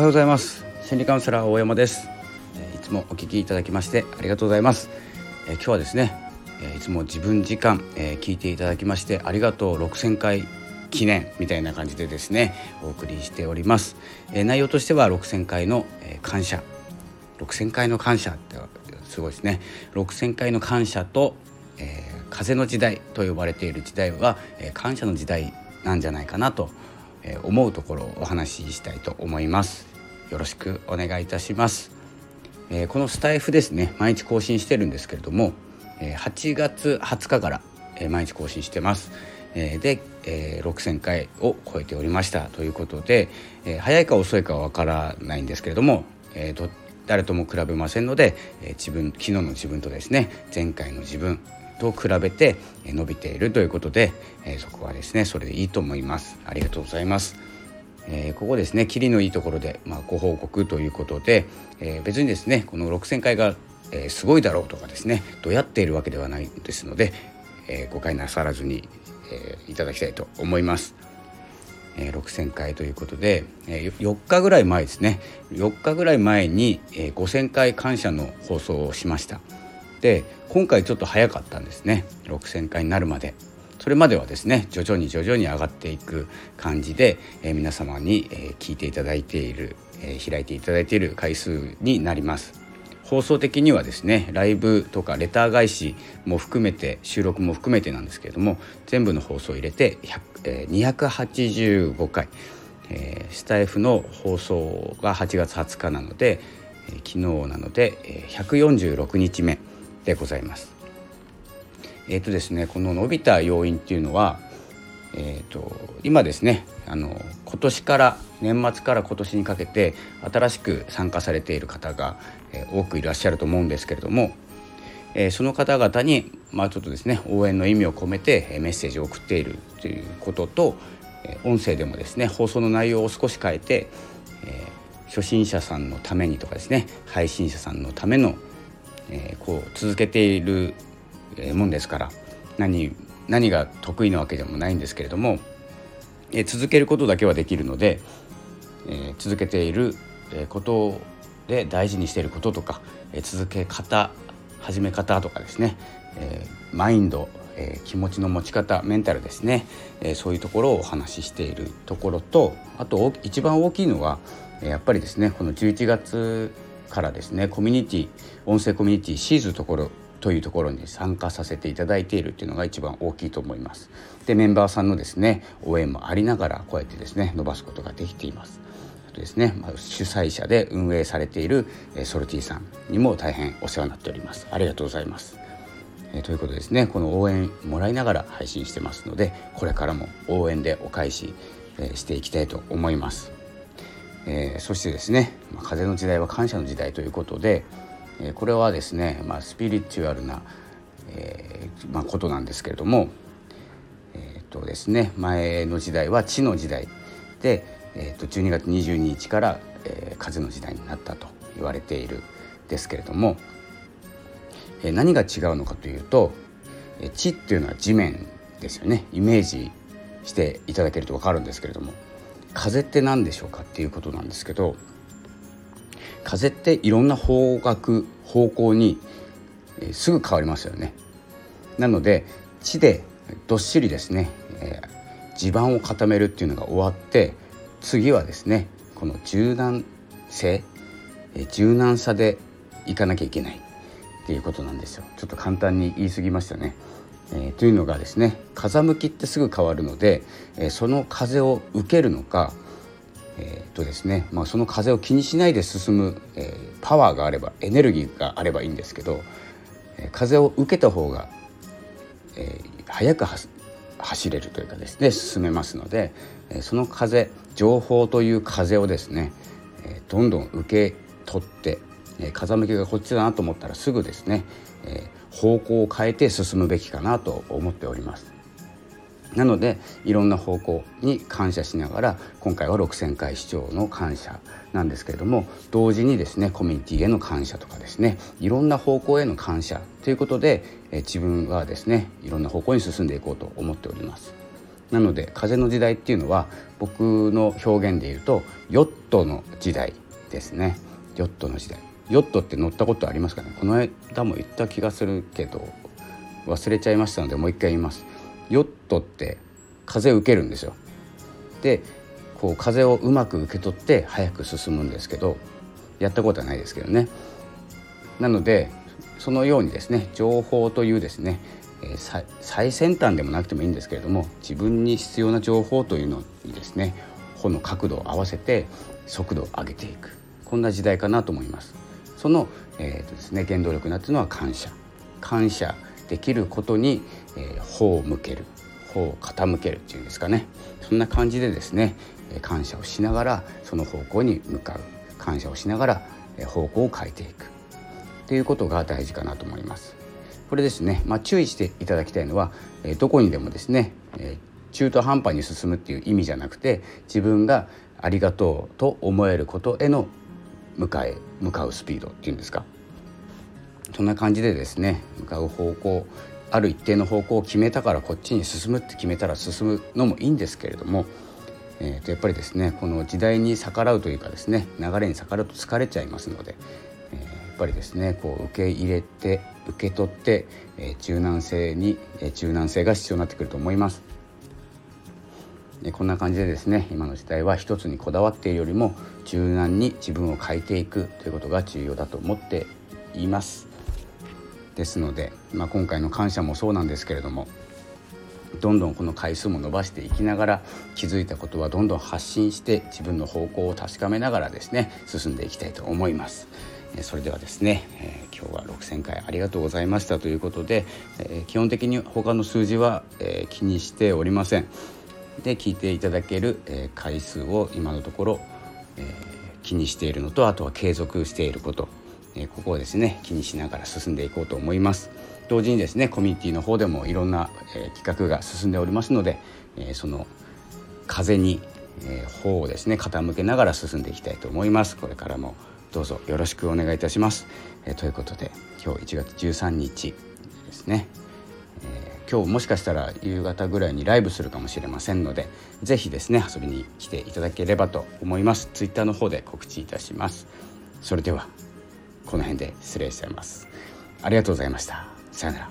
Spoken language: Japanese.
おはようございます。心理カウンセラー大山です。いつもお聞きいただきましてありがとうございます。今日はですねいつも自分時間聞いていただきましてありがとう。6000回記念みたいな感じでですねお送りしております。内容としては6000回の感謝。6000回の感謝ってすごいですね。6000回の感謝と、えー、風の時代と呼ばれている時代は、えー、感謝の時代なんじゃないかなとえ思うところをお話ししたいと思います。よろしくお願いいたします、えー、このスタイフですね毎日更新してるんですけれどもえ8月20日からえ毎日更新してます。えで、え、6,000回を超えておりました。ということで、え、早いか遅いかはわからないんですけれども、えー、誰とも比べませんので、え自分昨日の自分とですね前回の自分と比べて伸びているということで、えそこはですねそれでいいと思います。ありがとうございます、えー、ここですねキリのいいところで、まあ、ご報告ということで、えー、別にですねこの6000回が、えー、すごいだろうとかですねどうやっているわけではないですので、え誤解なさらずに、えいただきたいと思います。え6,000回ということで、え4日ぐらい前ですね。4日ぐらい前に、え5,000回感謝の放送をしました。で今回ちょっと早かったんですね。6,000回になるまで。それまではですね徐々に徐々に上がっていく感じで、え皆様に、え聞いていただいている、え開いていただいている回数になります放送的にはですねライブとかレター返しも含めて収録も含めてなんですけれども全部の放送を入れてえー、285回、えー、スタイフの放送が8月20日なので、えー、昨日なので、えー、146日目でございます。えっ、ー、とですねこの伸びた要因っていうのはえーと今ですねあの今年から年末から今年にかけて新しく参加されている方が、えー、多くいらっしゃると思うんですけれども、えー、その方々に、まあ、ちょっとですね応援の意味を込めて、えメッセージを送っているということと、え、音声でもですね放送の内容を少し変えて、え初心者さんのためにとかですね配信者さんのための、えこう続けているもんですから何何が得意なわけでもないんですけれどもえ続けることだけはできるので、え続けていることで大事にしていることとか、え続け方始め方とかですね、えマインド、え気持ちの持ち方メンタルですね、えそういうところをお話ししているところとあと一番大きいのはやっぱりですねこの11月からですねコミュニティ音声コミュニティシーズところというところに参加させていただいているっていうのが一番大きいと思います。でメンバーさんのですね応援もありながらこうやってですね伸ばすことができています。あとですね、まあ、主催者で運営されているソルティさんにも大変お世話になっております。ありがとうございます。えということですねこの応援もらいながら配信してますのでこれからも応援でお返し、えしていきたいと思います。えー、そしてですね、まあ、風の時代は感謝の時代ということで、えこれはですね、まあ、スピリチュアルな、えー、まあ、ことなんですけれども、えーとですね、前の時代は地の時代で、えー、と12月22日から、えー、風の時代になったと言われているですけれども、え、何が違うのかというと、え、地っていうのは地面ですよね。イメージしていただけると分かるんですけれども風って何でしょうかっていうことなんですけど風っていろんな方角方向に、すぐ変わりますよね。なので地でどっしりですね、地盤を固めるっていうのが終わって次はですねこの柔軟性、柔軟さでいかなきゃいけないっていうことなんですよ。ちょっと簡単に言い過ぎましたね。えー、というのがですね風向きってすぐ変わるので、え、その風を受けるのかえーとですねまあ、その風を気にしないで進む、えー、パワーがあればエネルギーがあればいいんですけど、えー、風を受けた方が、えー、早く走れるというかですね進めますので、え、その風情報という風をですね、え、どんどん受け取って、え、風向きがこっちだなと思ったらすぐですね、え、方向を変えて進むべきかなと思っております。なのでいろんな方向に感謝しながら今回は6,000回視聴の感謝なんですけれども同時にですねコミュニティへの感謝とかですねいろんな方向への感謝ということでえ自分はですねいろんな方向に進んでいこうと思っております。なので風の時代っていうのは僕の表現で言うとヨットの時代ですね。ヨットの時代。ヨットって乗ったことありますかね？この間も言った気がするけど忘れちゃいましたのでもう一回言います。ヨットって風受けるんですよ。でこう風をうまく受け取って早く進むんですけどやったことはないですけどね。なのでそのようにですね情報というですね、え、最先端でもなくてもいいんですけれども自分に必要な情報というのにですね穂の角度を合わせて速度を上げていく。こんな時代かなと思います。その、えーとですね、原動力になっているのは感謝。感謝できることに、えー、頬を向ける方を傾けるっていうんですかね。そんな感じでですね感謝をしながらその方向に向かう。感謝をしながら方向を変えていく。っていうことが大事かなと思います。これですね、まあ、注意していただきたいのはどこにでもですね中途半端に進むっていう意味じゃなくて自分がありがとうと思えることへの向かえ向かうスピードっていうんですか。そんな感じでですね向かう方向ある一定の方向を決めたからこっちに進むって決めたら進むのもいいんですけれども、えー、とやっぱりですねこの時代に逆らうというかですね流れに逆らうと疲れちゃいますので、えー、やっぱりですねこう受け入れて受け取って、えー、柔軟性に、えー、柔軟性が必要になってくると思います。こんな感じでですね今の時代は一つにこだわっているよりも柔軟に自分を変えていくということが重要だと思っています。ですので、まあ、今回の感謝もそうなんですけれどもどんどんこの回数も伸ばしていきながら気づいたことはどんどん発信して自分の方向を確かめながらですね進んでいきたいと思います。それではですね、えー、今日は6000回ありがとうございましたということで、えー、基本的に他の数字は、えー、気にしておりません。で聞いていただける、え回数を今のところ、え気にしているのとあとは継続していることえここをですね気にしながら進んでいこうと思います。同時にですねコミュニティの方でもいろんな、え企画が進んでおりますので、えその風に、え方をですね傾けながら進んでいきたいと思います。これからもどうぞよろしくお願いいたします、えということで今日1月13日ですね、え今日もしかしたら夕方ぐらいにライブするかもしれませんので是非ですね遊びに来ていただければと思います。Twitter の方で告知いたします。それでは。この辺で失礼しちゃいます。ありがとうございました。さよなら。